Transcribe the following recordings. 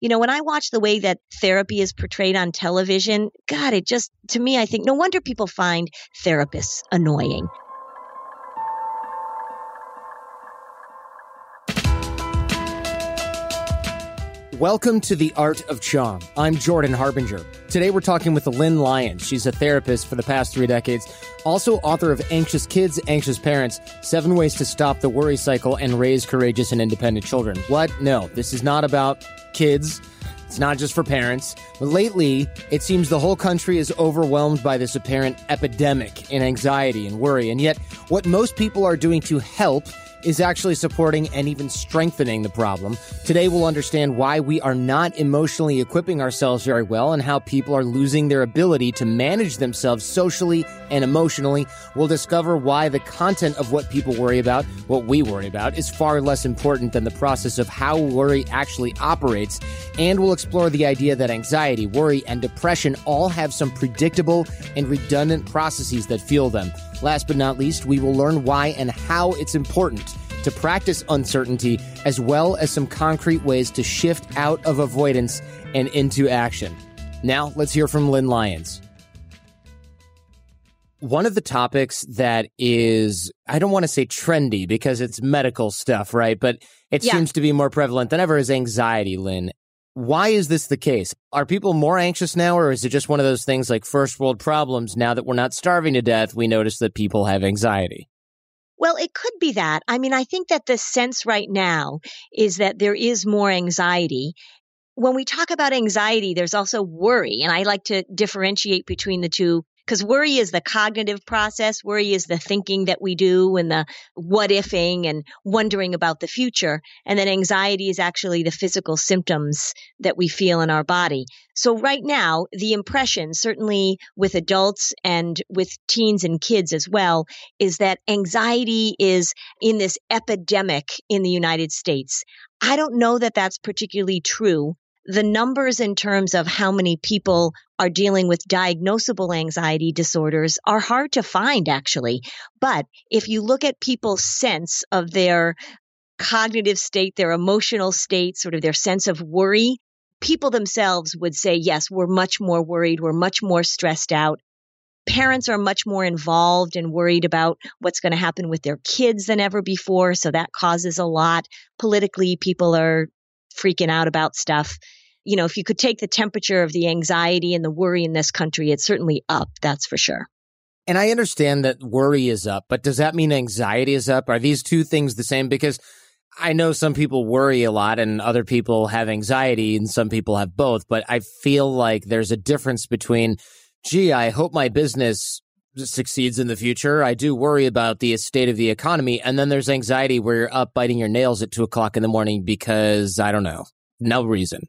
You know, when I watch the way that therapy is portrayed on television, God, it just, to me, I think no wonder people find therapists annoying. Welcome to the Art of Charm. I'm Jordan Harbinger. Today we're talking with Lynn Lyons. She's a therapist for the past three decades, also author of Anxious Kids, Anxious Parents Seven Ways to Stop the Worry Cycle and Raise Courageous and Independent Children. What? No, this is not about kids. It's not just for parents. But lately, it seems the whole country is overwhelmed by this apparent epidemic in anxiety and worry. And yet, what most people are doing to help is actually supporting and even strengthening the problem. Today, we'll understand why we are not emotionally equipping ourselves very well and how people are losing their ability to manage themselves socially and emotionally. We'll discover why the content of what people worry about, what we worry about, is far less important than the process of how worry actually operates. And we'll explore the idea that anxiety, worry, and depression all have some predictable and redundant processes that fuel them. Last but not least, we will learn why and how it's important to practice uncertainty, as well as some concrete ways to shift out of avoidance and into action. Now, let's hear from Lynn Lyons. One of the topics that is, I don't want to say trendy because it's medical stuff, right? But it yeah. seems to be more prevalent than ever is anxiety, Lynn. Why is this the case? Are people more anxious now, or is it just one of those things like first world problems? Now that we're not starving to death, we notice that people have anxiety. Well, it could be that. I mean, I think that the sense right now is that there is more anxiety. When we talk about anxiety, there's also worry. And I like to differentiate between the two because worry is the cognitive process. Worry is the thinking that we do and the what ifing and wondering about the future. And then anxiety is actually the physical symptoms that we feel in our body. So right now, the impression, certainly with adults and with teens and kids as well, is that anxiety is in this epidemic in the United States. I don't know that that's particularly true the numbers in terms of how many people are dealing with diagnosable anxiety disorders are hard to find actually. But if you look at people's sense of their cognitive state, their emotional state, sort of their sense of worry, people themselves would say, yes, we're much more worried. We're much more stressed out. Parents are much more involved and worried about what's going to happen with their kids than ever before. So that causes a lot. Politically, people are freaking out about stuff. You know, if you could take the temperature of the anxiety and the worry in this country, it's certainly up. That's for sure. And I understand that worry is up, but does that mean anxiety is up? Are these two things the same? Because I know some people worry a lot and other people have anxiety and some people have both, but I feel like there's a difference between, gee, I hope my business succeeds in the future. I do worry about the state of the economy. And then there's anxiety where you're up biting your nails at two o'clock in the morning because I don't know, no reason.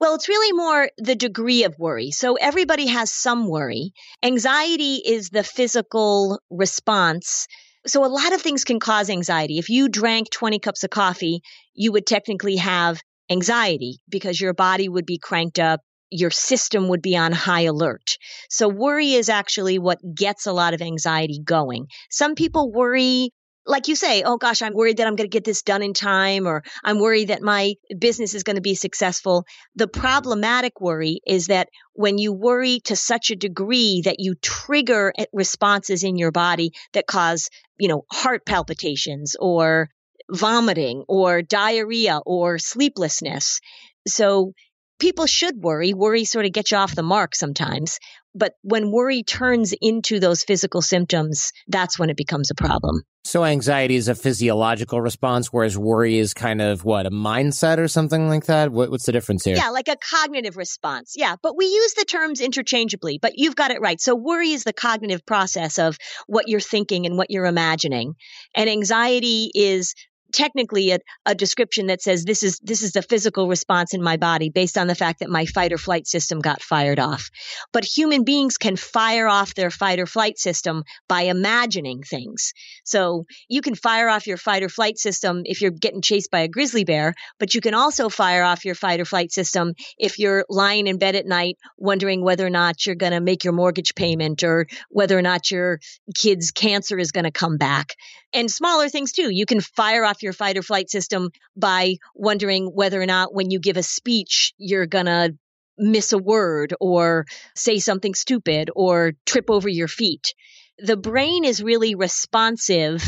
Well, it's really more the degree of worry. So everybody has some worry. Anxiety is the physical response. So a lot of things can cause anxiety. If you drank 20 cups of coffee, you would technically have anxiety because your body would be cranked up your system would be on high alert. So worry is actually what gets a lot of anxiety going. Some people worry like you say, oh gosh, I'm worried that I'm going to get this done in time, or I'm worried that my business is going to be successful. The problematic worry is that when you worry to such a degree that you trigger eh, responses in your body that cause, you know, heart palpitations or vomiting or diarrhea or sleeplessness. So people should worry. Worry sort of gets you off the mark sometimes. But when worry turns into those physical symptoms, that's when it becomes a problem. So anxiety is a physiological response, whereas worry is kind of what, a mindset or something like that? What, what's the difference here? Yeah, like a cognitive response. Yeah, but we use the terms interchangeably, but you've got it right. So worry is the cognitive process of what you're thinking and what you're imagining. And anxiety is technically a, a description that says this is this is the physical response in my body based on the fact that my fight or flight system got fired off. But human beings can fire off their fight or flight system by imagining things. So you can fire off your fight or flight system if you're getting chased by a grizzly bear, but you can also fire off your fight or flight system if you're lying in bed at night wondering whether or not you're going to make your mortgage payment or whether or not your kid's cancer is going to come back. And smaller things too. You can fire off your fight or flight system by wondering whether or not when you give a speech, you're going to miss a word or say something stupid or trip over your feet. The brain is really responsive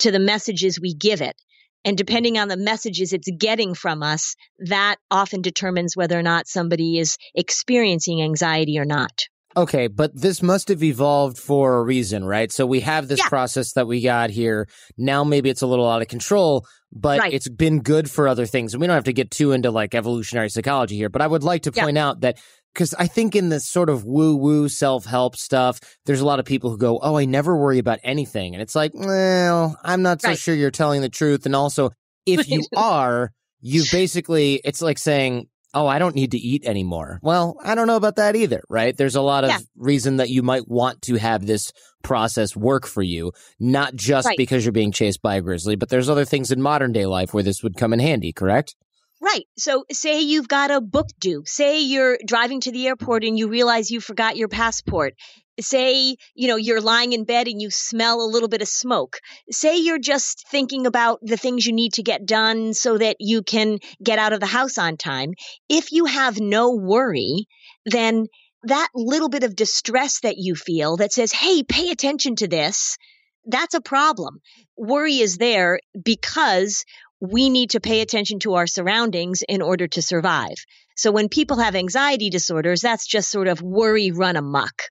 to the messages we give it. And depending on the messages it's getting from us, that often determines whether or not somebody is experiencing anxiety or not. Okay, but this must have evolved for a reason, right? So we have this yeah. process that we got here. Now maybe it's a little out of control, but right. it's been good for other things. And we don't have to get too into like evolutionary psychology here, but I would like to point yeah. out that because I think in this sort of woo woo self help stuff, there's a lot of people who go, Oh, I never worry about anything. And it's like, well, I'm not so right. sure you're telling the truth. And also, if you are, you basically, it's like saying, oh, I don't need to eat anymore. Well, I don't know about that either, right? There's a lot of yeah. reason that you might want to have this process work for you, not just right. because you're being chased by a grizzly, but there's other things in modern day life where this would come in handy, correct? Right. So, say you've got a book due. Say you're driving to the airport and you realize you forgot your passport say you know you're lying in bed and you smell a little bit of smoke say you're just thinking about the things you need to get done so that you can get out of the house on time if you have no worry then that little bit of distress that you feel that says hey pay attention to this that's a problem worry is there because we need to pay attention to our surroundings in order to survive so when people have anxiety disorders that's just sort of worry run amok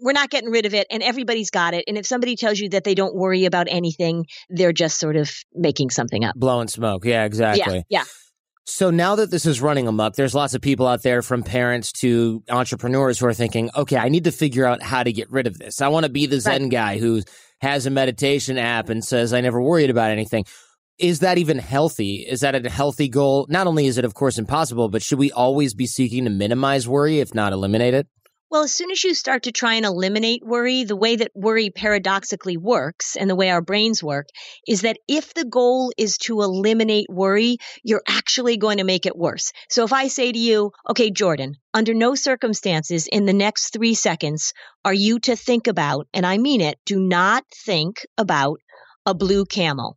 we're not getting rid of it and everybody's got it. And if somebody tells you that they don't worry about anything, they're just sort of making something up. Blowing smoke. Yeah, exactly. Yeah. yeah. So now that this is running amok, there's lots of people out there from parents to entrepreneurs who are thinking, okay, I need to figure out how to get rid of this. I want to be the Zen right. guy who has a meditation app and says, I never worried about anything. Is that even healthy? Is that a healthy goal? Not only is it, of course, impossible, but should we always be seeking to minimize worry, if not eliminate it? Well, as soon as you start to try and eliminate worry, the way that worry paradoxically works and the way our brains work is that if the goal is to eliminate worry, you're actually going to make it worse. So if I say to you, okay, Jordan, under no circumstances in the next three seconds are you to think about, and I mean it, do not think about a blue camel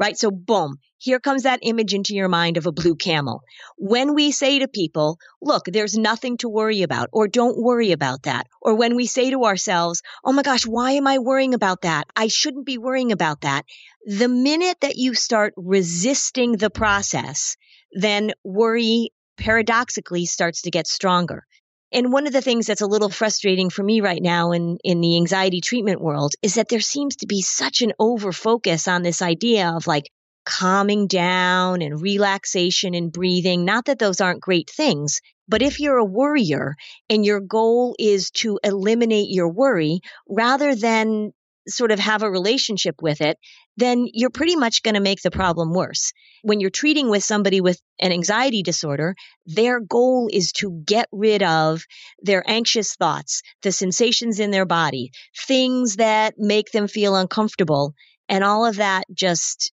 right? So boom, here comes that image into your mind of a blue camel. When we say to people, look, there's nothing to worry about, or don't worry about that, or when we say to ourselves, oh my gosh, why am I worrying about that? I shouldn't be worrying about that. The minute that you start resisting the process, then worry paradoxically starts to get stronger. And one of the things that's a little frustrating for me right now in, in the anxiety treatment world is that there seems to be such an over focus on this idea of like calming down and relaxation and breathing. Not that those aren't great things, but if you're a worrier and your goal is to eliminate your worry rather than sort of have a relationship with it, then you're pretty much going to make the problem worse. When you're treating with somebody with an anxiety disorder, their goal is to get rid of their anxious thoughts, the sensations in their body, things that make them feel uncomfortable. And all of that just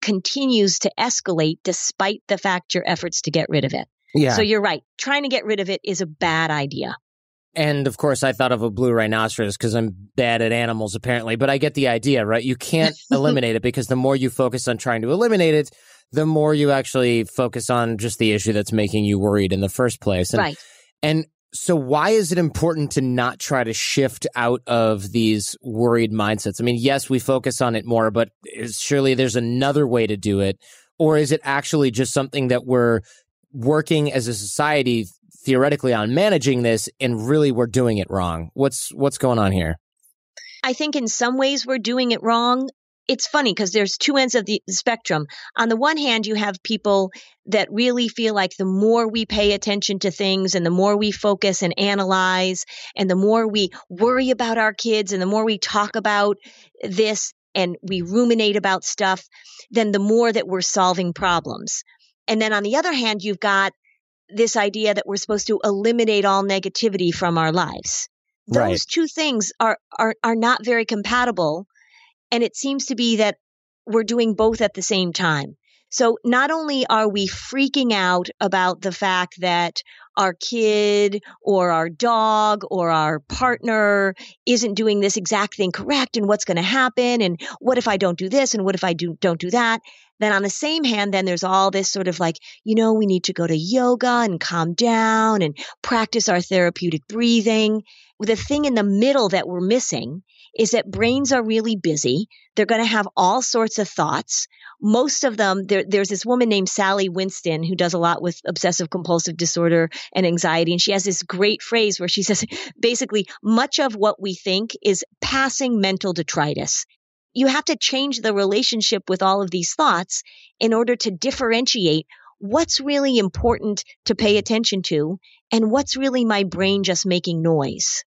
continues to escalate despite the fact your efforts to get rid of it. Yeah. So you're right. Trying to get rid of it is a bad idea. And of course, I thought of a blue rhinoceros because I'm bad at animals, apparently. But I get the idea, right? You can't eliminate it because the more you focus on trying to eliminate it, the more you actually focus on just the issue that's making you worried in the first place. And, right. And so, why is it important to not try to shift out of these worried mindsets? I mean, yes, we focus on it more, but surely there's another way to do it. Or is it actually just something that we're working as a society theoretically on managing this and really we're doing it wrong. What's what's going on here? I think in some ways we're doing it wrong. It's funny because there's two ends of the spectrum. On the one hand, you have people that really feel like the more we pay attention to things and the more we focus and analyze and the more we worry about our kids and the more we talk about this, and we ruminate about stuff, then the more that we're solving problems. And then on the other hand, you've got this idea that we're supposed to eliminate all negativity from our lives. Those Right. two things are, are, are not very compatible. And it seems to be that we're doing both at the same time. So not only are we freaking out about the fact that our kid or our dog or our partner isn't doing this exact thing correct and what's going to happen and what if I don't do this and what if I do don't do that then on the same hand then there's all this sort of like you know we need to go to yoga and calm down and practice our therapeutic breathing. The thing in the middle that we're missing is that brains are really busy. They're going to have all sorts of thoughts. Most of them there, there's this woman named sally winston who does a lot with obsessive compulsive disorder and anxiety and she has this great phrase where she says basically much of what we think is passing mental detritus you have to change the relationship with all of these thoughts in order to differentiate what's really important to pay attention to and what's really my brain just making noise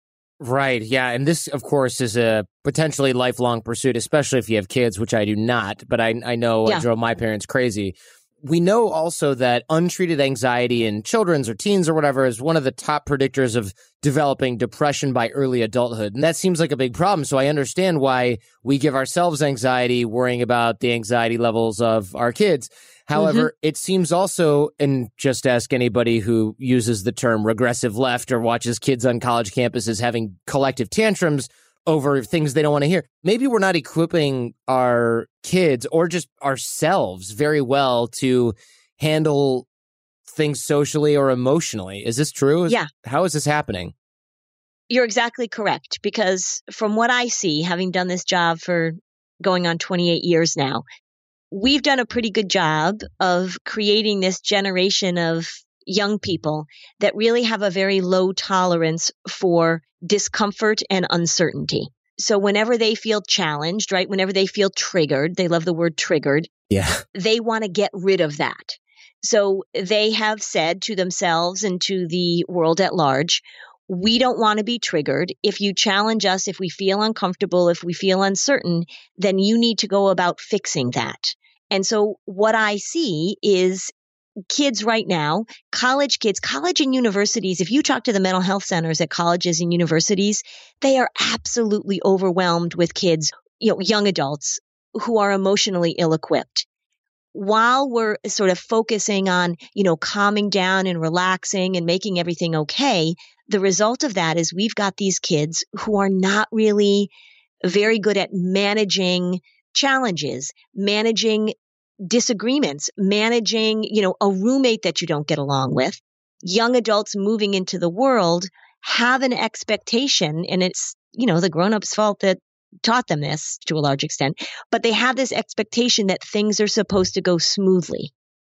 Right. Yeah. And this, of course, is a potentially lifelong pursuit, especially if you have kids, which I do not, but I, I know Yeah. I drove my parents crazy. We know also that untreated anxiety in children's or teens or whatever is one of the top predictors of developing depression by early adulthood. And that seems like a big problem. So I understand why we give ourselves anxiety worrying about the anxiety levels of our kids. However, mm-hmm. it seems also, and just ask anybody who uses the term regressive left or watches kids on college campuses having collective tantrums over things they don't want to hear. Maybe we're not equipping our kids or just ourselves very well to handle things socially or emotionally. Is this true? Yeah. How is this happening? You're exactly correct because from what I see, having done this job for going on 28 years now, we've done a pretty good job of creating this generation of young people that really have a very low tolerance for discomfort and uncertainty. So whenever they feel challenged, right? Whenever they feel triggered, they love the word triggered Yeah. they want to get rid of that. So they have said to themselves and to the world at large, we don't want to be triggered. If you challenge us, if we feel uncomfortable, if we feel uncertain, then you need to go about fixing that. And so what I see is kids right now, college kids, college and universities, if you talk to the mental health centers at colleges and universities, they are absolutely overwhelmed with kids, you know, young adults who are emotionally ill equipped. While we're sort of focusing on, you know, calming down and relaxing and making everything okay, the result of that is we've got these kids who are not really very good at managing challenges, managing disagreements, managing, you know, a roommate that you don't get along with. Young adults moving into the world have an expectation and it's, you know, the grown-ups fault that taught them this to a large extent, but they have this expectation that things are supposed to go smoothly.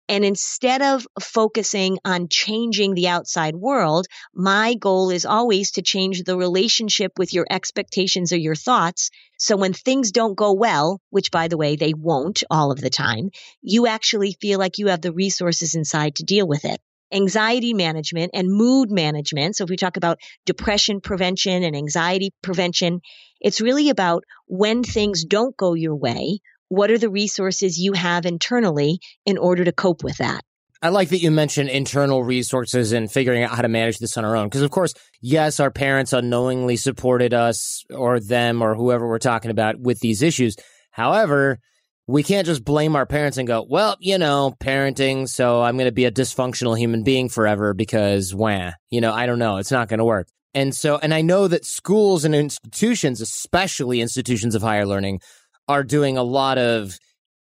And instead of focusing on changing the outside world, my goal is always to change the relationship with your expectations or your thoughts. So when things don't go well, which by the way, they won't all of the time, you actually feel like you have the resources inside to deal with it. Anxiety management and mood management. So if we talk about depression prevention and anxiety prevention, it's really about when things don't go your way, what are the resources you have internally in order to cope with that? I like that you mentioned internal resources and figuring out how to manage this on our own. Because, of course, yes, our parents unknowingly supported us or them or whoever we're talking about with these issues. However, we can't just blame our parents and go, well, you know, parenting, so I'm going to be a dysfunctional human being forever because, wah, you know, I don't know. It's not going to work. And so, and I know that schools and institutions, especially institutions of higher learning, are doing a lot of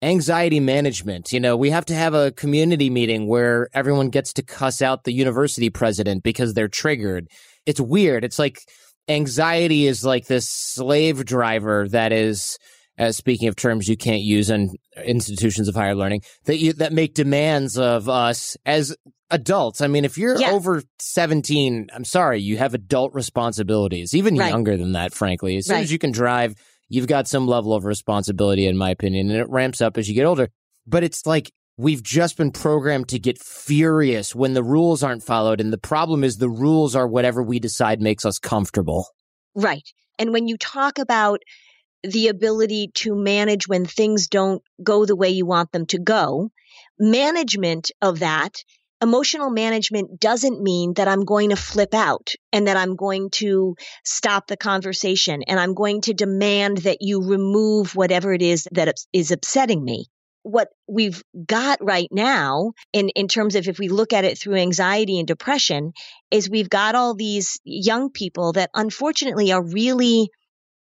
anxiety management. You know, we have to have a community meeting where everyone gets to cuss out the university president because they're triggered. It's weird. It's like anxiety is like this slave driver that is uh, speaking of terms you can't use in institutions of higher learning that you that make demands of us as adults. I mean, if you're Yeah. over 17, I'm sorry, you have adult responsibilities, even Right. younger than that, frankly. As soon Right. as you can drive, you've got some level of responsibility, in my opinion, and it ramps up as you get older. But it's like we've just been programmed to get furious when the rules aren't followed. And the problem is the rules are whatever we decide makes us comfortable. Right. And when you talk about the ability to manage when things don't go the way you want them to go. Management of that emotional management doesn't mean that I'm going to flip out and that I'm going to stop the conversation and I'm going to demand that you remove whatever it is that is upsetting me. What we've got right now in, in terms of if we look at it through anxiety and depression is we've got all these young people that unfortunately are really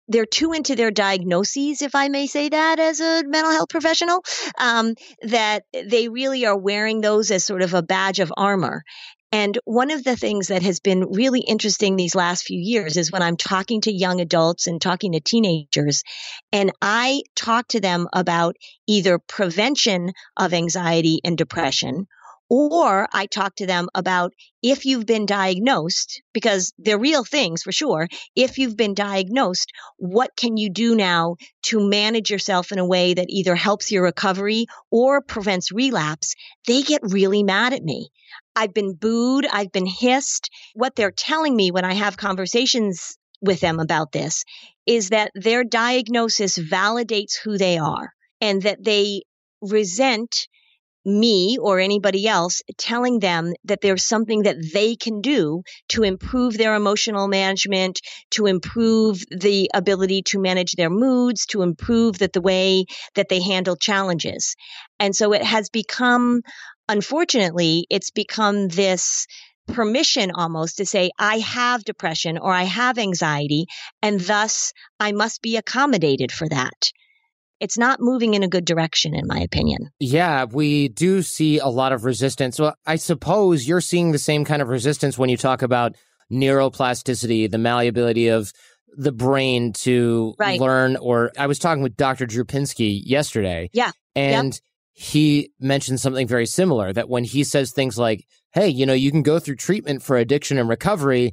they're too into their diagnoses, if I may say that as a mental health professional, um, that they really are wearing those as sort of a badge of armor. And one of the things that has been really interesting these last few years is when I'm talking to young adults and talking to teenagers, and I talk to them about either prevention of anxiety and depression or I talk to them about if you've been diagnosed, because they're real things for sure. If you've been diagnosed, what can you do now to manage yourself in a way that either helps your recovery or prevents relapse? They get really mad at me. I've been booed. I've been hissed. What they're telling me when I have conversations with them about this is that their diagnosis validates who they are and that they resent me or anybody else telling them that there's something that they can do to improve their emotional management, to improve the ability to manage their moods, to improve that the way that they handle challenges. And so it has become, unfortunately, it's become this permission almost to say, I have depression or I have anxiety, and thus I must be accommodated for that it's not moving in a good direction, in my opinion. Yeah, we do see a lot of resistance. Well, I suppose you're seeing the same kind of resistance when you talk about neuroplasticity, the malleability of the brain to right. learn. Or I was talking with Dr. Drew Pinsky yesterday. Yeah. And yep. he mentioned something very similar that when he says things like, hey, you know, you can go through treatment for addiction and recovery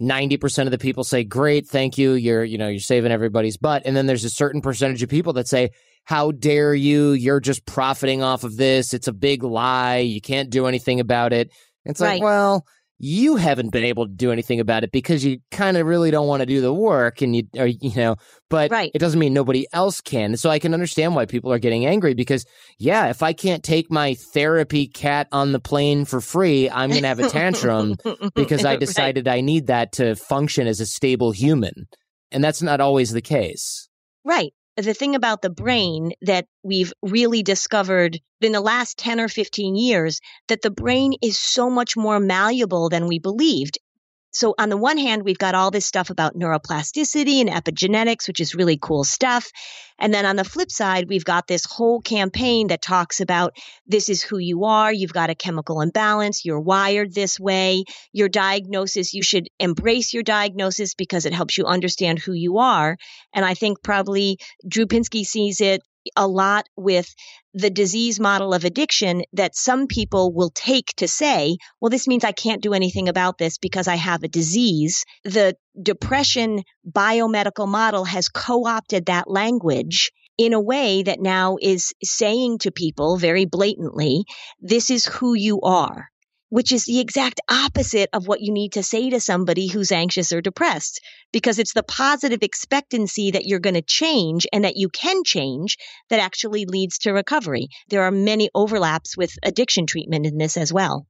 90% of the people say great thank you. You're you know you're saving everybody's butt. And then there's a certain percentage of people that say how dare you? You're just profiting off of this. It's a big lie. You can't do anything about it. It's right. like well you haven't been able to do anything about it because you kind of really don't want to do the work and you or you know but right. it doesn't mean nobody else can so i can understand why people are getting angry because yeah if i can't take my therapy cat on the plane for free i'm going to have a tantrum because i decided right. i need that to function as a stable human and that's not always the case right the thing about the brain that we've really discovered in the last 10 or 15 years that the brain is so much more malleable than we believed so on the one hand, we've got all this stuff about neuroplasticity and epigenetics, which is really cool stuff. And then on the flip side, we've got this whole campaign that talks about this is who you are. You've got a chemical imbalance. You're wired this way. Your diagnosis, you should embrace your diagnosis because it helps you understand who you are. And I think probably Drew Pinsky sees it a lot with the disease model of addiction that some people will take to say, well, this means I can't do anything about this because I have a disease. The depression biomedical model has co opted that language in a way that now is saying to people very blatantly, this is who you are which is the exact opposite of what you need to say to somebody who's anxious or depressed, because it's the positive expectancy that you're going to change and that you can change that actually leads to recovery. There are many overlaps with addiction treatment in this as well.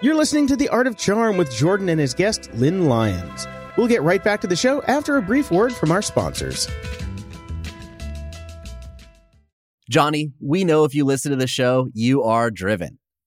You're listening to The Art of Charm with Jordan and his guest, Lynn Lyons. We'll get right back to the show after a brief word from our sponsors. Johnny, we know if you listen to the show, you are driven.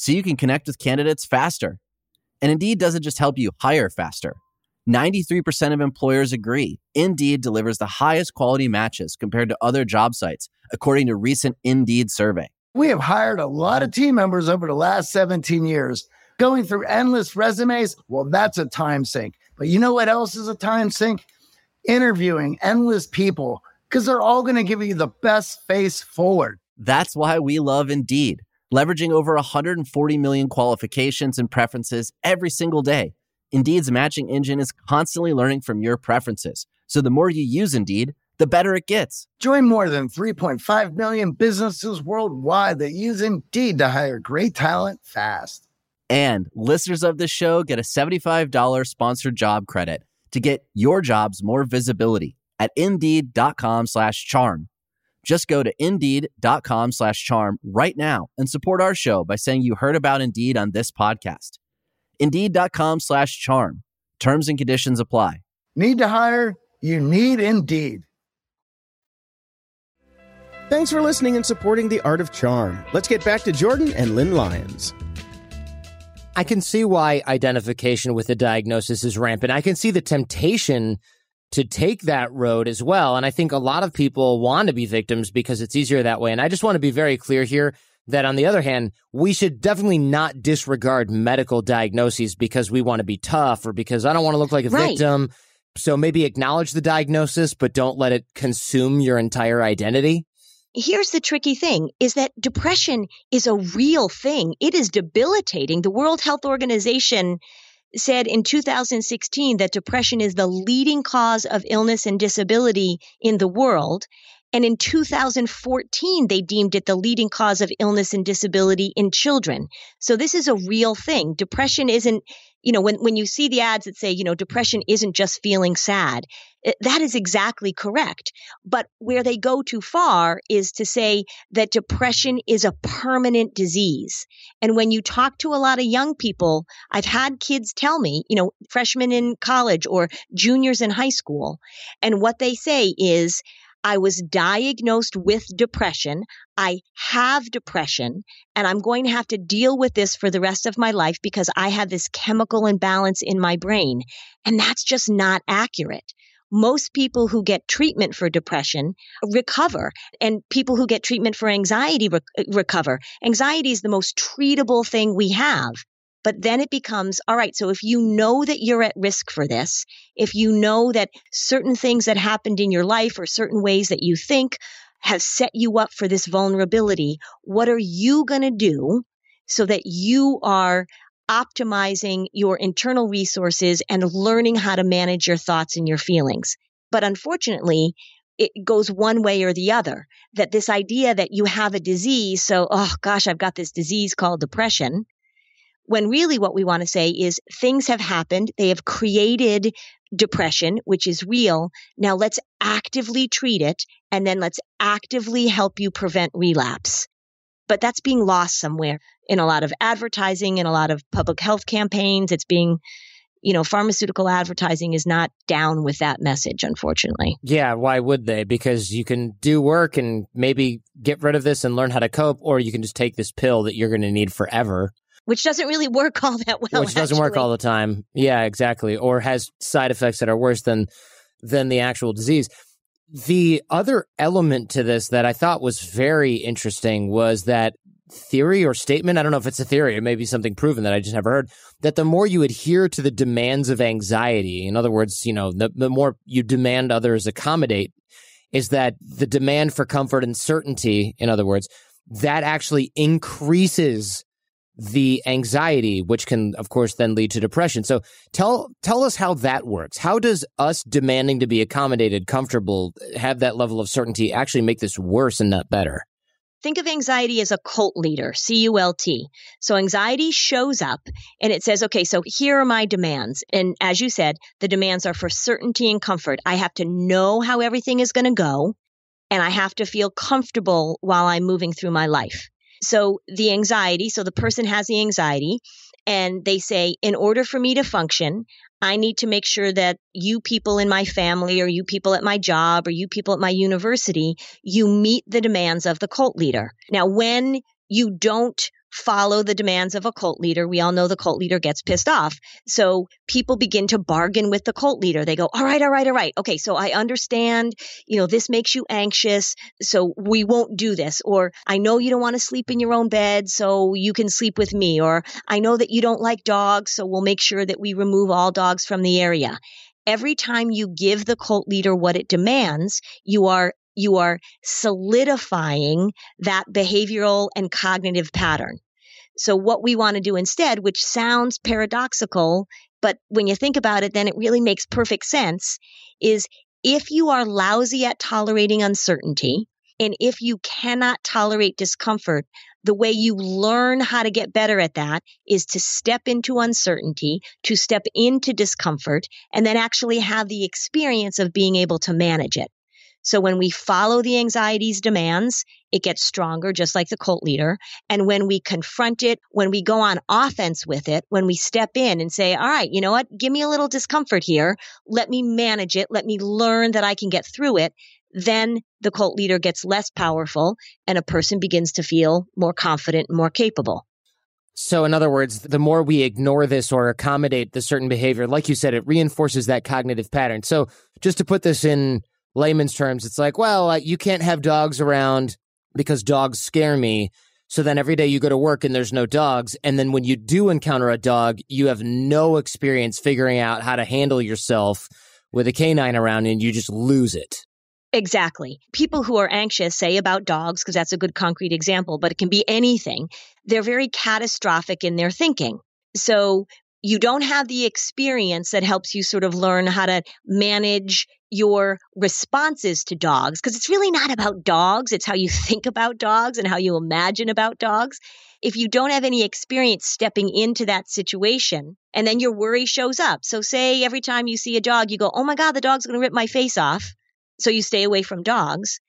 so you can connect with candidates faster. And Indeed doesn't just help you hire faster. 93% of employers agree Indeed delivers the highest quality matches compared to other job sites, according to recent Indeed survey. We have hired a lot of team members over the last 17 years. Going through endless resumes, well, that's a time sink. But you know what else is a time sink? Interviewing endless people because they're all going to give you the best face forward. That's why we love Indeed, leveraging over 140 million qualifications and preferences every single day. Indeed's matching engine is constantly learning from your preferences. So the more you use Indeed, the better it gets. Join more than 3.5 million businesses worldwide that use Indeed to hire great talent fast. And listeners of this show get a $75 sponsored job credit to get your jobs more visibility at indeed.com slash charm. Just go to indeed.com slash charm right now and support our show by saying you heard about Indeed on this podcast. Indeed.com slash charm. Terms and conditions apply. Need to hire? You need Indeed. Thanks for listening and supporting The Art of Charm. Let's get back to Jordan and Lynn Lyons. I can see why identification with the diagnosis is rampant. I can see the temptation to take that road as well. And I think a lot of people want to be victims because it's easier that way. And I just want to be very clear here that on the other hand, we should definitely not disregard medical diagnoses because we want to be tough or because I don't want to look like a Right. victim. So maybe acknowledge the diagnosis, but don't let it consume your entire identity. here's the tricky thing is that depression is a real thing. It is debilitating. The World Health Organization said in 2016 that depression is the leading cause of illness and disability in the world. And in 2014, they deemed it the leading cause of illness and disability in children. So this is a real thing. Depression isn't, you know, when, when you see the ads that say, you know, depression isn't just feeling sad, that is exactly correct. But where they go too far is to say that depression is a permanent disease. And when you talk to a lot of young people, I've had kids tell me, you know, freshmen in college or juniors in high school, and what they say is, I was diagnosed with depression. I have depression and I'm going to have to deal with this for the rest of my life because I have this chemical imbalance in my brain. And that's just not accurate. Most people who get treatment for depression recover and people who get treatment for anxiety re- recover. Anxiety is the most treatable thing we have. But then it becomes, all right, so if you know that you're at risk for this, if you know that certain things that happened in your life or certain ways that you think have set you up for this vulnerability, what are you going to do so that you are optimizing your internal resources and learning how to manage your thoughts and your feelings? But unfortunately, it goes one way or the other. That this idea that you have a disease, so, oh gosh, I've got this disease called depression when really what we want to say is things have happened. They have created depression, which is real. Now let's actively treat it and then let's actively help you prevent relapse. But that's being lost somewhere in a lot of advertising, in a lot of public health campaigns. It's being, you know, pharmaceutical advertising is not down with that message, unfortunately. Yeah, why would they? Because you can do work and maybe get rid of this and learn how to cope, or you can just take this pill that you're going to need forever. Which doesn't really work all that well. which doesn't work all the time. Yeah, exactly. Or has side effects that are worse than than the actual disease. The other element to this that I thought was very interesting was that theory or statement. I don't know if it's a theory it may be something proven that I just never heard. That the more you adhere to the demands of anxiety, in other words, you know, the, the more you demand others accommodate, is that the demand for comfort and certainty, in other words, that actually increases the anxiety, which can, of course, then lead to depression. So tell tell us how that works. How does us demanding to be accommodated, comfortable, have that level of certainty actually make this worse and not better? Think of anxiety as a cult leader, C U L T. So anxiety shows up and it says, okay, so here are my demands. And as you said, the demands are for certainty and comfort. I have to know how everything is going to go and I have to feel comfortable while I'm moving through my life. So the anxiety, so the person has the anxiety and they say, in order for me to function, I need to make sure that you people in my family or you people at my job or you people at my university, you meet the demands of the cult leader. Now, when you don't follow the demands of a cult leader, we all know the cult leader gets pissed off. So people begin to bargain with the cult leader. They go, all right, all right, all right. Okay. So I understand, you know, this makes you anxious. So we won't do this. Or I know you don't want to sleep in your own bed. So you can sleep with me. Or I know that you don't like dogs. So we'll make sure that we remove all dogs from the area. Every time you give the cult leader what it demands, you are you are solidifying that behavioral and cognitive pattern. So what we want to do instead, which sounds paradoxical, but when you think about it, then it really makes perfect sense, is if you are lousy at tolerating uncertainty, and if you cannot tolerate discomfort, the way you learn how to get better at that is to step into uncertainty, to step into discomfort, and then actually have the experience of being able to manage it. So when we follow the anxiety's demands, it gets stronger, just like the cult leader. And when we confront it, when we go on offense with it, when we step in and say, all right, you know what? Give me a little discomfort here. Let me manage it. Let me learn that I can get through it. Then the cult leader gets less powerful and a person begins to feel more confident and more capable. So, in other words, the more we ignore this or accommodate the certain behavior, like you said, it reinforces that cognitive pattern. So, just to put this in layman's terms, it's like, well, uh, you can't have dogs around because dogs scare me. So then every day you go to work and there's no dogs. And then when you do encounter a dog, you have no experience figuring out how to handle yourself with a canine around and you just lose it. Exactly. People who are anxious say about dogs, because that's a good concrete example, but it can be anything. They're very catastrophic in their thinking. So you don't have the experience that helps you sort of learn how to manage your responses to dogs because it's really not about dogs it's how you think about dogs and how you imagine about dogs. If you don't have any experience stepping into that situation and then your worry shows up. So say every time you see a dog you go oh my god the dog's going to rip my face off. So you stay away from dogs.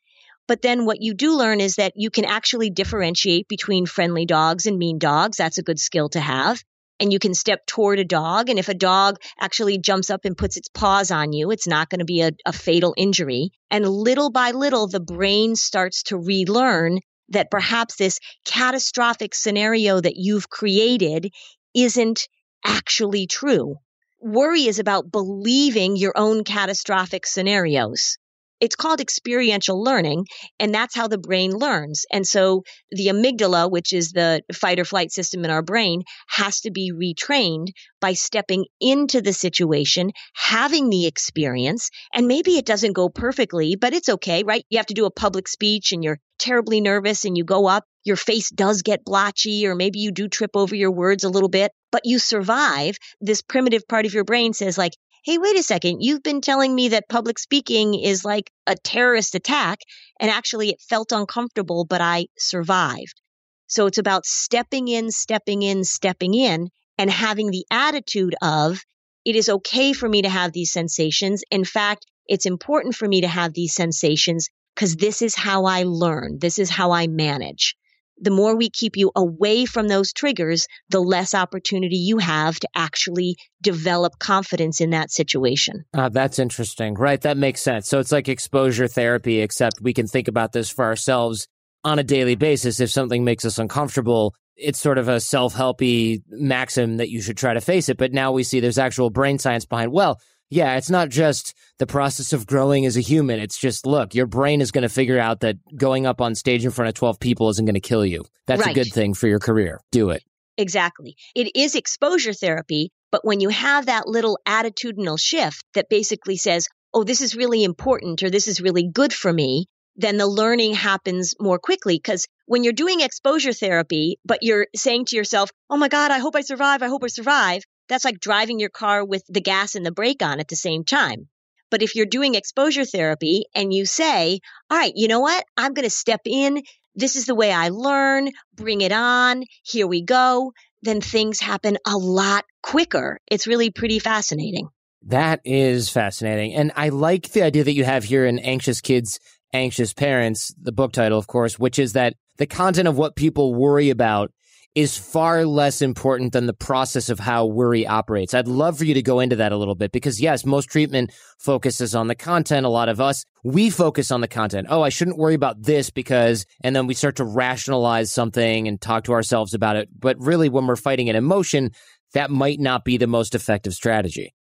But then what you do learn is that you can actually differentiate between friendly dogs and mean dogs. That's a good skill to have and you can step toward a dog. And if a dog actually jumps up and puts its paws on you, it's not going to be a, a fatal injury. And little by little, the brain starts to relearn that perhaps this catastrophic scenario that you've created isn't actually true. Worry is about believing your own catastrophic scenarios it's called experiential learning and that's how the brain learns. And so the amygdala which is the fight or flight system in our brain has to be retrained by stepping into the situation having the experience and maybe it doesn't go perfectly but it's okay right? You have to do a public speech and you're terribly nervous and you go up your face does get blotchy or maybe you do trip over your words a little bit but you survive. This primitive part of your brain says like hey, wait a second, you've been telling me that public speaking is like a terrorist attack. And actually, it felt uncomfortable, but I survived. So it's about stepping in, stepping in, stepping in, and having the attitude of, it is okay for me to have these sensations. In fact, it's important for me to have these sensations because this is how I learn. This is how I manage the more we keep you away from those triggers, the less opportunity you have to actually develop confidence in that situation. Uh, that's interesting. Right. That makes sense. So it's like exposure therapy, except we can think about this for ourselves on a daily basis. If something makes us uncomfortable, it's sort of a self helpy maxim that you should try to face it. But now we see there's actual brain science behind, well, yeah, it's not just the process of growing as a human. It's just, look, your brain is going to figure out that going up on stage in front of 12 people isn't going to kill you. That's right. a good thing for your career. Do it. Exactly. It is exposure therapy, but when you have that little attitudinal shift that basically says, oh, this is really important or this is really good for me, then the learning happens more quickly. Because when you're doing exposure therapy, but you're saying to yourself, oh my God, I hope I survive, I hope I survive, that's like driving your car with the gas and the brake on at the same time. But if you're doing exposure therapy and you say, all right, you know what? I'm going to step in. This is the way I learn. Bring it on. Here we go. Then things happen a lot quicker. It's really pretty fascinating. That is fascinating. And I like the idea that you have here in Anxious Kids, Anxious Parents, the book title, of course, which is that the content of what people worry about is far less important than the process of how worry operates. I'd love for you to go into that a little bit because yes, most treatment focuses on the content. A lot of us, we focus on the content. Oh, I shouldn't worry about this because, and then we start to rationalize something and talk to ourselves about it. But really, when we're fighting an emotion, that might not be the most effective strategy.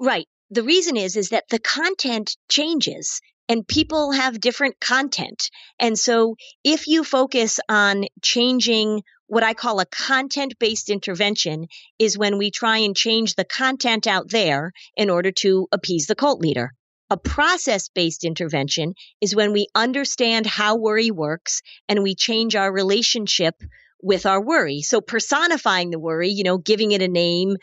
Right. The reason is, is that the content changes and people have different content. And so if you focus on changing what I call a content based intervention is when we try and change the content out there in order to appease the cult leader. A process based intervention is when we understand how worry works and we change our relationship with our worry. So personifying the worry, you know, giving it a name.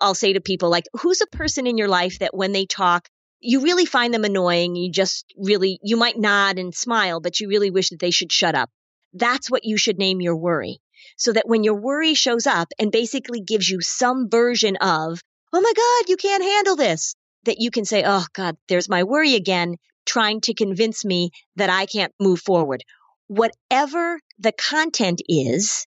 I'll say to people like, who's a person in your life that when they talk, you really find them annoying. You just really, you might nod and smile, but you really wish that they should shut up. That's what you should name your worry. So that when your worry shows up and basically gives you some version of, oh my God, you can't handle this, that you can say, oh God, there's my worry again, trying to convince me that I can't move forward. Whatever the content is,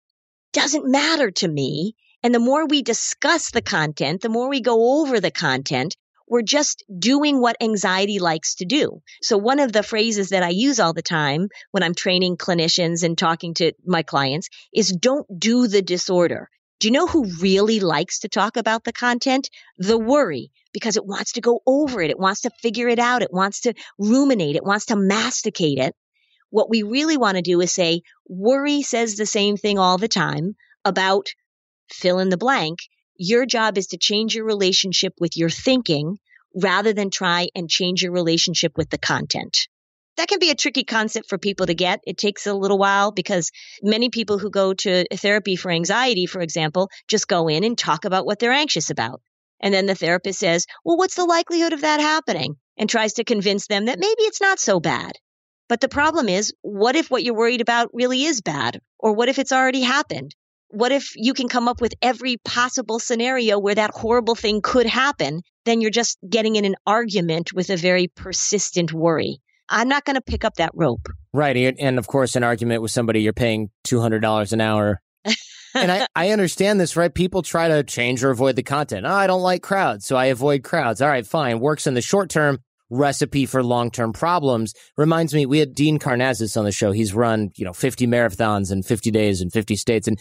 doesn't matter to me. And the more we discuss the content, the more we go over the content, we're just doing what anxiety likes to do. So one of the phrases that I use all the time when I'm training clinicians and talking to my clients is don't do the disorder. Do you know who really likes to talk about the content? The worry, because it wants to go over it. It wants to figure it out. It wants to ruminate. It wants to masticate it. What we really want to do is say, worry says the same thing all the time about fill in the blank. Your job is to change your relationship with your thinking rather than try and change your relationship with the content that can be a tricky concept for people to get. It takes a little while because many people who go to therapy for anxiety, for example, just go in and talk about what they're anxious about. And then the therapist says, well, what's the likelihood of that happening? And tries to convince them that maybe it's not so bad. But the problem is, what if what you're worried about really is bad? Or what if it's already happened? What if you can come up with every possible scenario where that horrible thing could happen? Then you're just getting in an argument with a very persistent worry. I'm not going to pick up that rope. Right. And of course, an argument with somebody you're paying $200 an hour. and I, I understand this, right? People try to change or avoid the content. Oh, I don't like crowds, so I avoid crowds. All right, fine. Works in the short term. Recipe for long term problems. Reminds me, we had Dean Karnazes on the show. He's run, you know, 50 marathons in 50 days in 50 states. And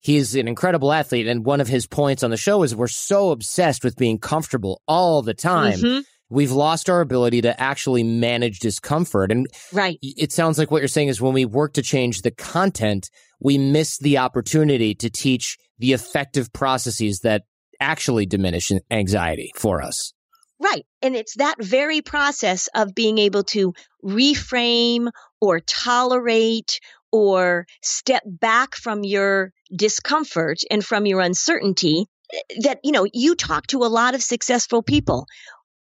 he's an incredible athlete. And one of his points on the show is we're so obsessed with being comfortable all the time. Mm-hmm we've lost our ability to actually manage discomfort. And right. it sounds like what you're saying is when we work to change the content, we miss the opportunity to teach the effective processes that actually diminish anxiety for us. Right. And it's that very process of being able to reframe or tolerate or step back from your discomfort and from your uncertainty eh, that, you know, you talk to a lot of successful people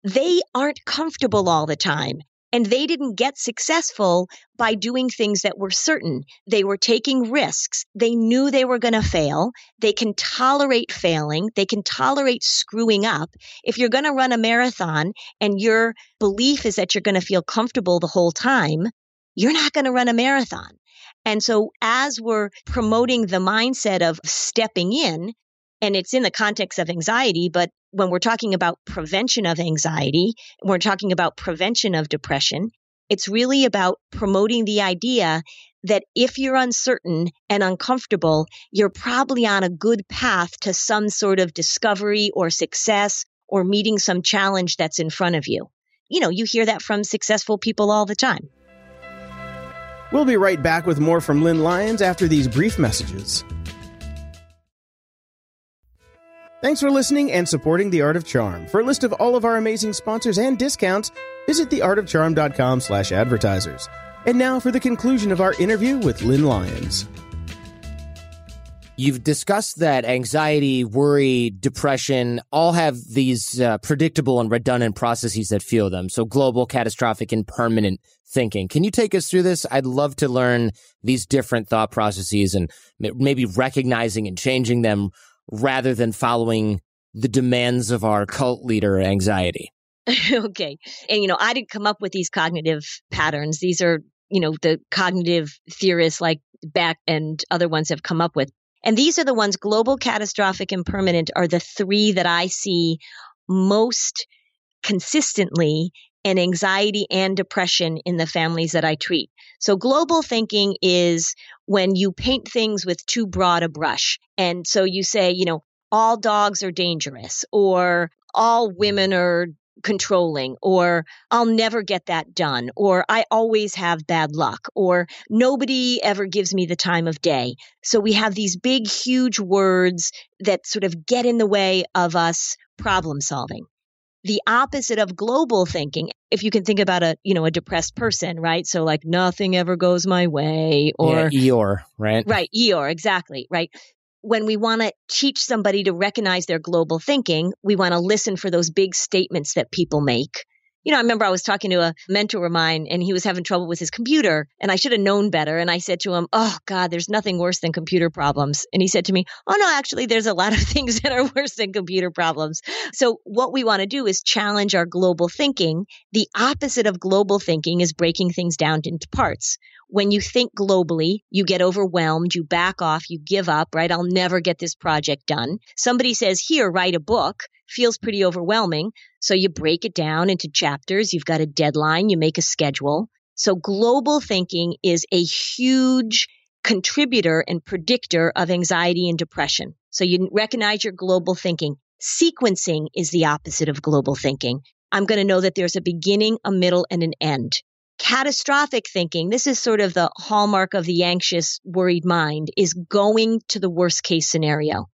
they aren't comfortable all the time. And they didn't get successful by doing things that were certain. They were taking risks. They knew they were going to fail. They can tolerate failing. They can tolerate screwing up. If you're going to run a marathon and your belief is that you're going to feel comfortable the whole time, you're not going to run a marathon. And so as we're promoting the mindset of stepping in, and it's in the context of anxiety, but when we're talking about prevention of anxiety, we're talking about prevention of depression, it's really about promoting the idea that if you're uncertain and uncomfortable, you're probably on a good path to some sort of discovery or success or meeting some challenge that's in front of you. You know, you hear that from successful people all the time. We'll be right back with more from Lynn Lyons after these brief messages. Thanks for listening and supporting The Art of Charm. For a list of all of our amazing sponsors and discounts, visit theartofcharm.com slash advertisers. And now for the conclusion of our interview with Lynn Lyons. You've discussed that anxiety, worry, depression all have these uh, predictable and redundant processes that fuel them. So global, catastrophic, and permanent thinking. Can you take us through this? I'd love to learn these different thought processes and maybe recognizing and changing them rather than following the demands of our cult leader anxiety. okay. And, you know, I didn't come up with these cognitive patterns. These are, you know, the cognitive theorists like Beck and other ones have come up with. And these are the ones global, catastrophic, and permanent are the three that I see most consistently in anxiety and depression in the families that I treat. So global thinking is when you paint things with too broad a brush. And so you say, you know, all dogs are dangerous or all women are controlling or I'll never get that done or I always have bad luck or nobody ever gives me the time of day. So we have these big, huge words that sort of get in the way of us problem solving. The opposite of global thinking if you can think about a you know a depressed person right? So like nothing ever goes my way or yeah, Eeyore, right? right Eeyore exactly right? When we want to teach somebody to recognize their global thinking we want to listen for those big statements that people make you know, I remember I was talking to a mentor of mine and he was having trouble with his computer and I should have known better. And I said to him, Oh God, there's nothing worse than computer problems. And he said to me, Oh no, actually, there's a lot of things that are worse than computer problems. So what we want to do is challenge our global thinking. The opposite of global thinking is breaking things down into parts. When you think globally, you get overwhelmed, you back off, you give up, right? I'll never get this project done. Somebody says, here, write a book feels pretty overwhelming. So you break it down into chapters. You've got a deadline. You make a schedule. So global thinking is a huge contributor and predictor of anxiety and depression. So you recognize your global thinking. Sequencing is the opposite of global thinking. I'm going to know that there's a beginning, a middle, and an end. Catastrophic thinking, this is sort of the hallmark of the anxious, worried mind, is going to the worst case scenario.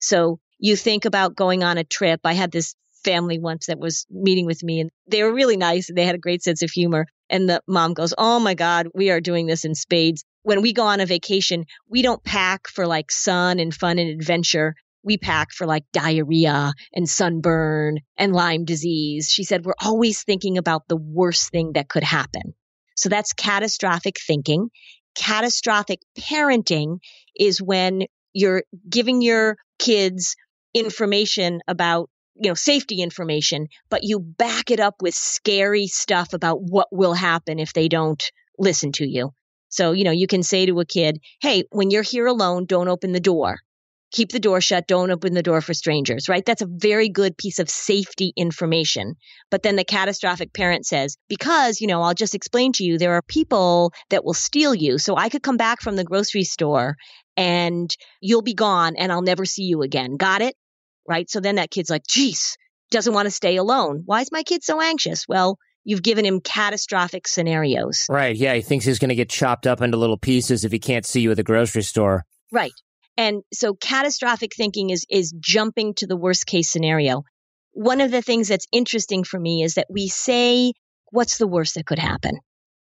So you think about going on a trip. I had this family once that was meeting with me and they were really nice and they had a great sense of humor. And the mom goes, Oh my God, we are doing this in spades. When we go on a vacation, we don't pack for like sun and fun and adventure. We pack for like diarrhea and sunburn and Lyme disease. She said, We're always thinking about the worst thing that could happen. So that's catastrophic thinking. Catastrophic parenting is when you're giving your kids information about you know safety information but you back it up with scary stuff about what will happen if they don't listen to you so you know you can say to a kid hey when you're here alone don't open the door keep the door shut don't open the door for strangers right that's a very good piece of safety information but then the catastrophic parent says because you know i'll just explain to you there are people that will steal you so i could come back from the grocery store and you'll be gone and I'll never see you again. Got it? Right. So then that kid's like, geez, doesn't want to stay alone. Why is my kid so anxious? Well, you've given him catastrophic scenarios. Right. Yeah. He thinks he's going to get chopped up into little pieces if he can't see you at the grocery store. Right. And so catastrophic thinking is, is jumping to the worst case scenario. One of the things that's interesting for me is that we say, what's the worst that could happen?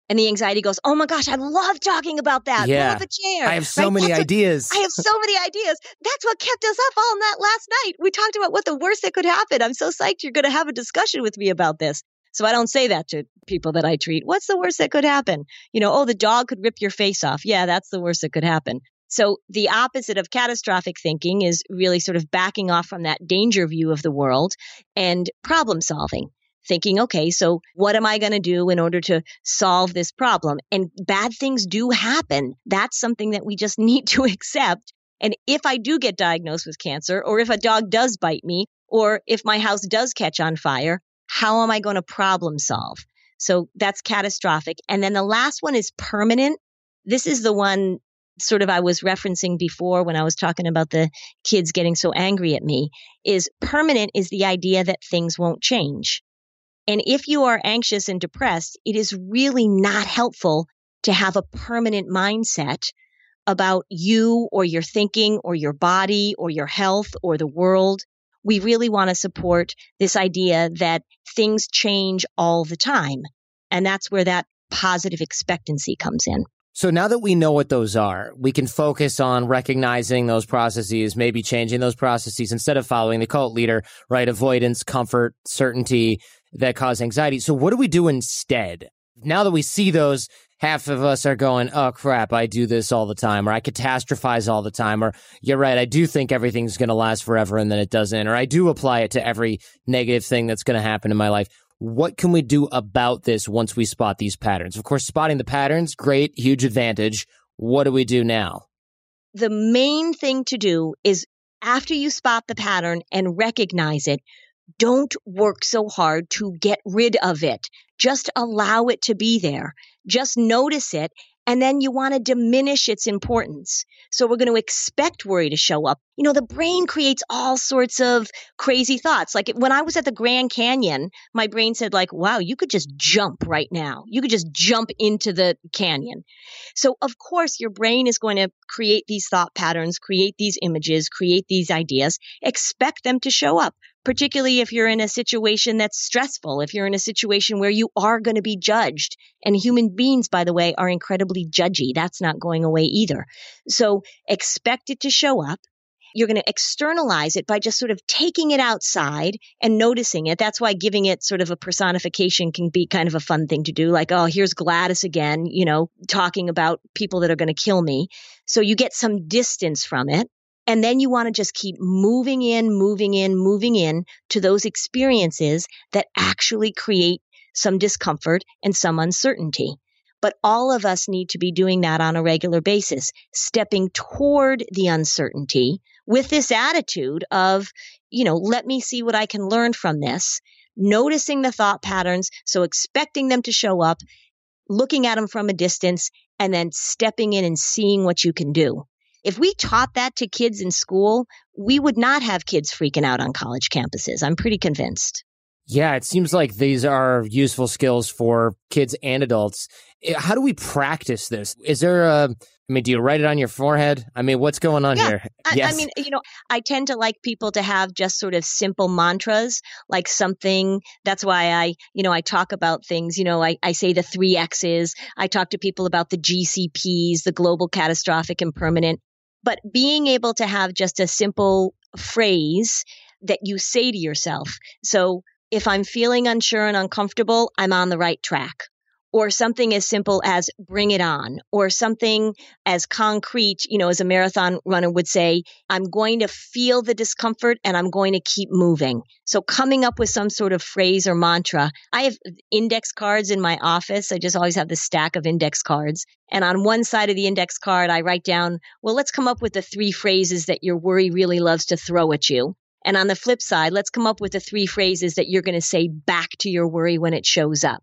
And the anxiety goes, Oh my gosh, I love talking about that. Yeah. Pull up a chair. I have so Right? many That's what- ideas. I have so many ideas. That's what kept us up all night last night. We talked about what the worst that could happen. I'm so psyched you're going to have a discussion with me about this. So I don't say that to people that I treat. What's the worst that could happen? You know, oh, the dog could rip your face off. Yeah, that's the worst that could happen. So the opposite of catastrophic thinking is really sort of backing off from that danger view of the world and problem solving thinking, okay, so what am I going to do in order to solve this problem? And bad things do happen. That's something that we just need to accept. And if I do get diagnosed with cancer, or if a dog does bite me, or if my house does catch on fire, how am I going to problem solve? So that's catastrophic. And then the last one is permanent. This is the one sort of I was referencing before when I was talking about the kids getting so angry at me is permanent is the idea that things won't change. And if you are anxious and depressed, it is really not helpful to have a permanent mindset about you or your thinking or your body or your health or the world. We really want to support this idea that things change all the time. And that's where that positive expectancy comes in. So now that we know what those are, we can focus on recognizing those processes, maybe changing those processes instead of following the cult leader, right? Avoidance, comfort, certainty that cause anxiety. So what do we do instead? Now that we see those, half of us are going, oh crap, I do this all the time, or I catastrophize all the time, or you're right, I do think everything's going to last forever and then it doesn't, or I do apply it to every negative thing that's going to happen in my life. What can we do about this once we spot these patterns? Of course, spotting the patterns, great, huge advantage. What do we do now? The main thing to do is after you spot the pattern and recognize it, don't work so hard to get rid of it. Just allow it to be there. Just notice it. And then you want to diminish its importance. So we're going to expect worry to show up. You know, the brain creates all sorts of crazy thoughts. Like when I was at the Grand Canyon, my brain said like, wow, you could just jump right now. You could just jump into the canyon. So of course your brain is going to create these thought patterns, create these images, create these ideas, expect them to show up particularly if you're in a situation that's stressful, if you're in a situation where you are going to be judged. And human beings, by the way, are incredibly judgy. That's not going away either. So expect it to show up. You're going to externalize it by just sort of taking it outside and noticing it. That's why giving it sort of a personification can be kind of a fun thing to do. Like, oh, here's Gladys again, you know, talking about people that are going to kill me. So you get some distance from it. And then you want to just keep moving in, moving in, moving in to those experiences that actually create some discomfort and some uncertainty. But all of us need to be doing that on a regular basis, stepping toward the uncertainty with this attitude of, you know, let me see what I can learn from this, noticing the thought patterns. So expecting them to show up, looking at them from a distance, and then stepping in and seeing what you can do. If we taught that to kids in school, we would not have kids freaking out on college campuses. I'm pretty convinced. Yeah, it seems like these are useful skills for kids and adults. How do we practice this? Is there a, I mean, do you write it on your forehead? I mean, what's going on yeah. here? I, yes. I mean, you know, I tend to like people to have just sort of simple mantras, like something. That's why I, you know, I talk about things, you know, I, I say the three X's. I talk to people about the GCPs, the global catastrophic and permanent. But being able to have just a simple phrase that you say to yourself. So if I'm feeling unsure and uncomfortable, I'm on the right track or something as simple as bring it on, or something as concrete, you know, as a marathon runner would say, I'm going to feel the discomfort and I'm going to keep moving. So coming up with some sort of phrase or mantra. I have index cards in my office. I just always have the stack of index cards. And on one side of the index card, I write down, well, let's come up with the three phrases that your worry really loves to throw at you. And on the flip side, let's come up with the three phrases that you're going to say back to your worry when it shows up.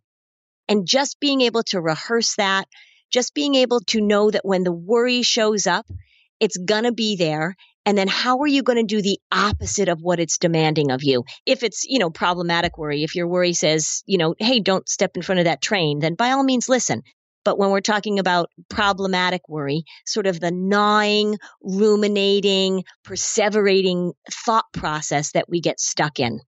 And just being able to rehearse that, just being able to know that when the worry shows up, it's going to be there. And then how are you going to do the opposite of what it's demanding of you? If it's, you know, problematic worry, if your worry says, you know, hey, don't step in front of that train, then by all means listen. But when we're talking about problematic worry, sort of the gnawing, ruminating, perseverating thought process that we get stuck in.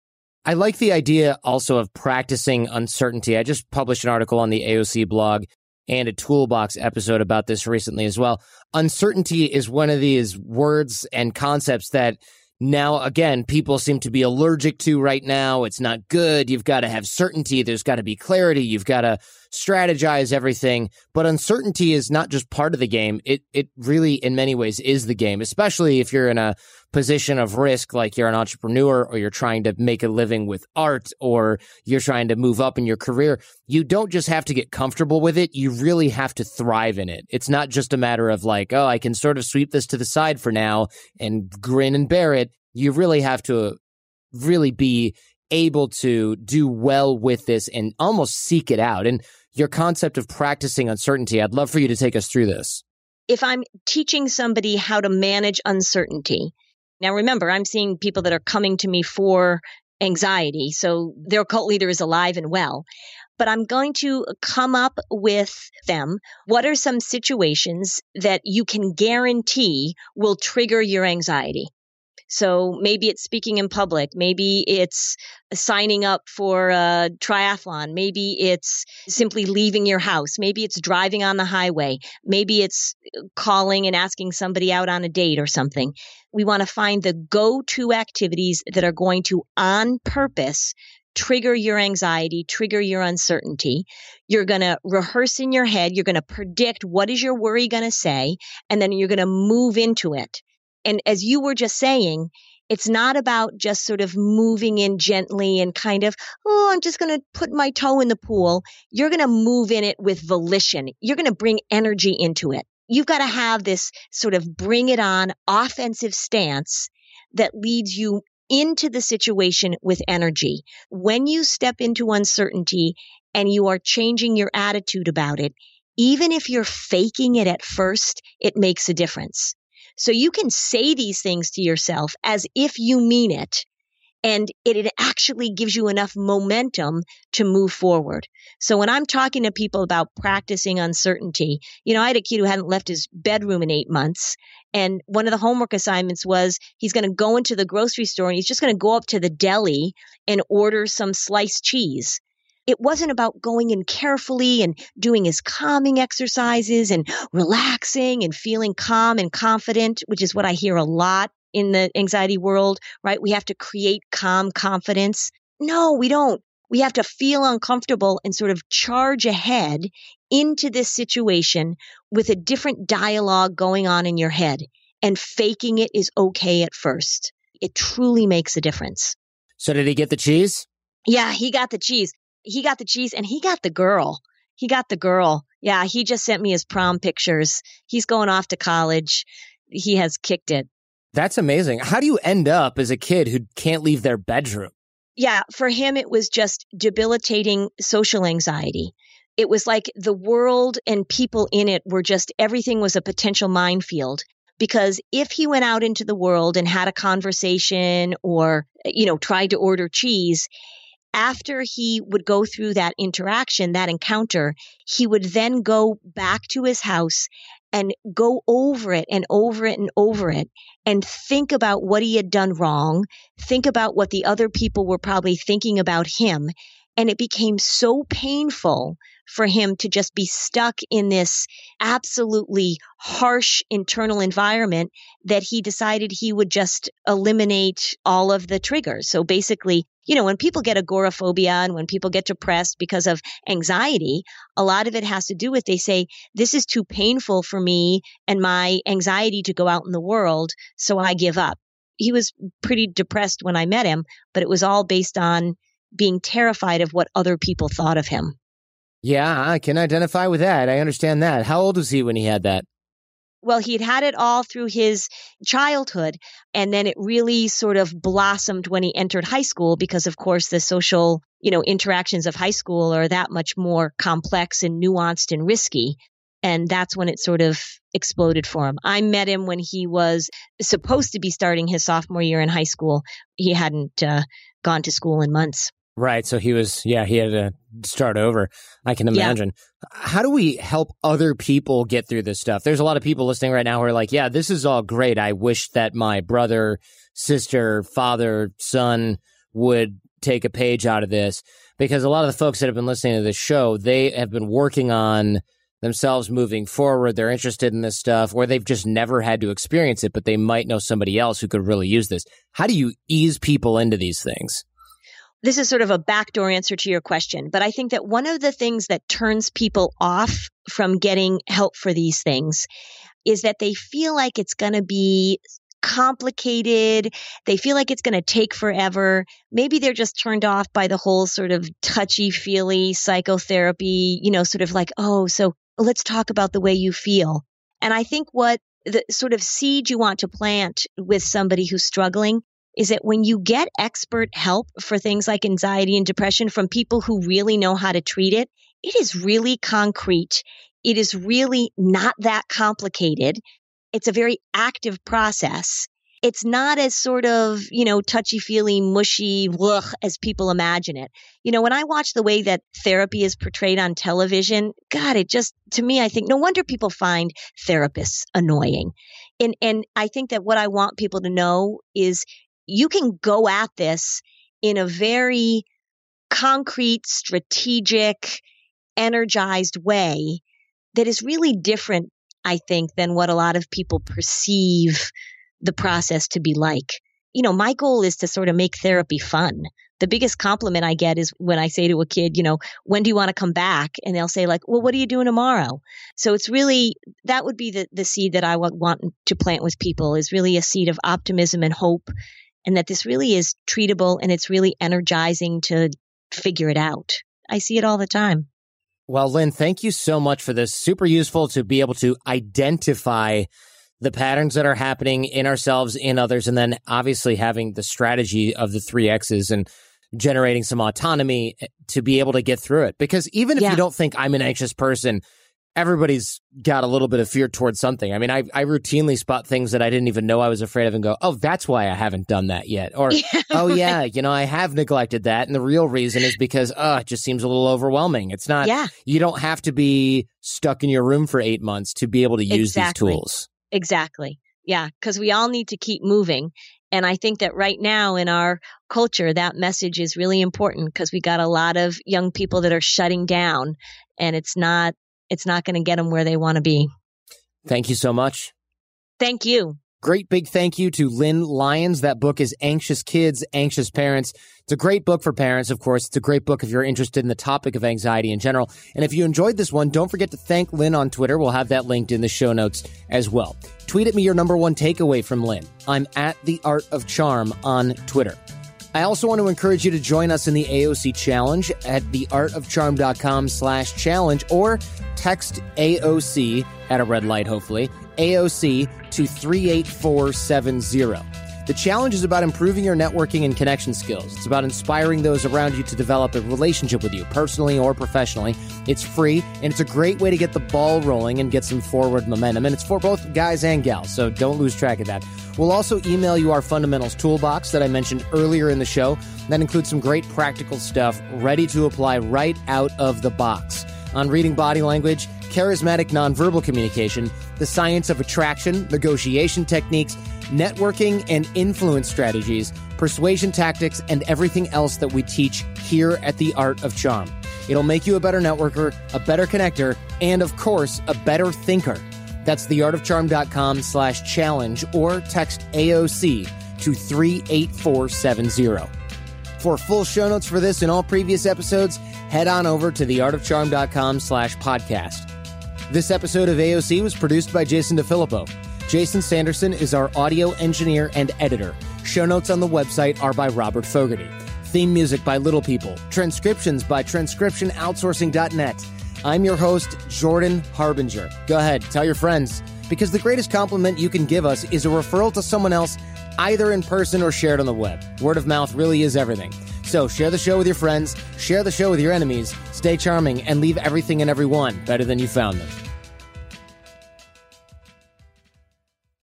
I like the idea also of practicing uncertainty. I just published an article on the AOC blog and a toolbox episode about this recently as well. Uncertainty is one of these words and concepts that now again people seem to be allergic to right now. It's not good. You've got to have certainty. There's got to be clarity. You've got to strategize everything. But uncertainty is not just part of the game. It it really in many ways is the game, especially if you're in a position of risk like you're an entrepreneur or you're trying to make a living with art or you're trying to move up in your career. You don't just have to get comfortable with it. You really have to thrive in it. It's not just a matter of like, oh, I can sort of sweep this to the side for now and grin and bear it. You really have to really be able to do well with this and almost seek it out. And your concept of practicing uncertainty, I'd love for you to take us through this. If I'm teaching somebody how to manage uncertainty, now remember, I'm seeing people that are coming to me for anxiety. So their cult leader is alive and well. But I'm going to come up with them. What are some situations that you can guarantee will trigger your anxiety? So maybe it's speaking in public. Maybe it's signing up for a triathlon. Maybe it's simply leaving your house. Maybe it's driving on the highway. Maybe it's calling and asking somebody out on a date or something. We want to find the go to activities that are going to, on purpose, trigger your anxiety, trigger your uncertainty. You're going to rehearse in your head. You're going to predict what is your worry going to say, and then you're going to move into it. And as you were just saying, it's not about just sort of moving in gently and kind of, oh, I'm just going to put my toe in the pool. You're going to move in it with volition. You're going to bring energy into it. You've got to have this sort of bring it on offensive stance that leads you into the situation with energy. When you step into uncertainty and you are changing your attitude about it, even if you're faking it at first, it makes a difference. So you can say these things to yourself as if you mean it. and it, it actually gives you enough momentum to move forward. So when I'm talking to people about practicing uncertainty, you know, I had a kid who hadn't left his bedroom in eight months. And one of the homework assignments was he's going to go into the grocery store and he's just going to go up to the deli and order some sliced cheese it wasn't about going in carefully and doing his calming exercises and relaxing and feeling calm and confident, which is what I hear a lot in the anxiety world, right? We have to create calm confidence. No, we don't. We have to feel uncomfortable and sort of charge ahead into this situation with a different dialogue going on in your head. And faking it is okay at first. It truly makes a difference. So, did he get the cheese? Yeah, he got the cheese. He got the cheese and he got the girl. He got the girl. Yeah, he just sent me his prom pictures. He's going off to college. He has kicked it. That's amazing. How do you end up as a kid who can't leave their bedroom? Yeah, for him, it was just debilitating social anxiety. It was like the world and people in it were just everything was a potential minefield. Because if he went out into the world and had a conversation or, you know, tried to order cheese, after he would go through that interaction, that encounter, he would then go back to his house and go over it and over it and over it and think about what he had done wrong, think about what the other people were probably thinking about him. And it became so painful for him to just be stuck in this absolutely harsh internal environment that he decided he would just eliminate all of the triggers. So basically, you know, when people get agoraphobia and when people get depressed because of anxiety, a lot of it has to do with they say, this is too painful for me and my anxiety to go out in the world. So I give up. He was pretty depressed when I met him, but it was all based on being terrified of what other people thought of him. Yeah, I can identify with that. I understand that. How old was he when he had that? Well, he'd had it all through his childhood. And then it really sort of blossomed when he entered high school because, of course, the social, you know, interactions of high school are that much more complex and nuanced and risky. And that's when it sort of exploded for him. I met him when he was supposed to be starting his sophomore year in high school. He hadn't uh, gone to school in months. Right. So he was, yeah, he had to start over. I can imagine. Yeah. How do we help other people get through this stuff? There's a lot of people listening right now who are like, yeah, this is all great. I wish that my brother, sister, father, son would take a page out of this because a lot of the folks that have been listening to this show, they have been working on themselves moving forward. They're interested in this stuff or they've just never had to experience it, but they might know somebody else who could really use this. How do you ease people into these things? This is sort of a backdoor answer to your question, but I think that one of the things that turns people off from getting help for these things is that they feel like it's going to be complicated. They feel like it's going to take forever. Maybe they're just turned off by the whole sort of touchy feely psychotherapy, you know, sort of like, oh, so let's talk about the way you feel. And I think what the sort of seed you want to plant with somebody who's struggling is that when you get expert help for things like anxiety and depression from people who really know how to treat it, it is really concrete. It is really not that complicated. It's a very active process. It's not as sort of, you know, touchy feely, mushy, ugh, as people imagine it. You know, when I watch the way that therapy is portrayed on television, God, it just, to me, I think no wonder people find therapists annoying. And, and I think that what I want people to know is you can go at this in a very concrete, strategic, energized way that is really different, I think, than what a lot of people perceive the process to be like. You know, my goal is to sort of make therapy fun. The biggest compliment I get is when I say to a kid, you know, when do you want to come back? And they'll say like, well, what are you doing tomorrow? So it's really, that would be the, the seed that I would want to plant with people is really a seed of optimism and hope and that this really is treatable and it's really energizing to figure it out. I see it all the time. Well, Lynn, thank you so much for this. Super useful to be able to identify the patterns that are happening in ourselves, in others, and then obviously having the strategy of the three X's and generating some autonomy eh, to be able to get through it. Because even if yeah. you don't think I'm an anxious person, everybody's got a little bit of fear towards something. I mean, I, I routinely spot things that I didn't even know I was afraid of and go, oh, that's why I haven't done that yet. Or, yeah, oh, right. yeah, you know, I have neglected that. And the real reason is because, oh, it just seems a little overwhelming. It's not, yeah. you don't have to be stuck in your room for eight months to be able to use exactly. these tools. Exactly. Yeah. Cause we all need to keep moving. And I think that right now in our culture, that message is really important because we got a lot of young people that are shutting down and it's not it's not going to get them where they want to be. Thank you so much. Thank you. Great big thank you to Lynn Lyons. That book is Anxious Kids, Anxious Parents. It's a great book for parents, of course. It's a great book if you're interested in the topic of anxiety in general. And if you enjoyed this one, don't forget to thank Lynn on Twitter. We'll have that linked in the show notes as well. Tweet at me your number one takeaway from Lynn. I'm at The Art of Charm on Twitter. I also want to encourage you to join us in the AOC challenge at theartofcharm.com slash challenge or text AOC at a red light, hopefully, AOC to 38470. The challenge is about improving your networking and connection skills. It's about inspiring those around you to develop a relationship with you, personally or professionally. It's free, and it's a great way to get the ball rolling and get some forward momentum. And it's for both guys and gals, so don't lose track of that. We'll also email you our fundamentals toolbox that I mentioned earlier in the show. That includes some great practical stuff ready to apply right out of the box on reading body language, charismatic nonverbal communication, the science of attraction, negotiation techniques, networking and influence strategies, persuasion tactics, and everything else that we teach here at the Art of Charm. It'll make you a better networker, a better connector, and of course, a better thinker. That's theartofcharm.com slash challenge or text AOC to 38470. For full show notes for this and all previous episodes, head on over to theartofcharm.com slash podcast. This episode of AOC was produced by Jason DeFilippo. Jason Sanderson is our audio engineer and editor. Show notes on the website are by Robert Fogarty. Theme music by Little People. Transcriptions by transcriptionoutsourcing.net. I'm your host, Jordan Harbinger. Go ahead, tell your friends, because the greatest compliment you can give us is a referral to someone else, either in person or shared on the web. Word of mouth really is everything. So share the show with your friends, share the show with your enemies, stay charming, and leave everything and everyone better than you found them.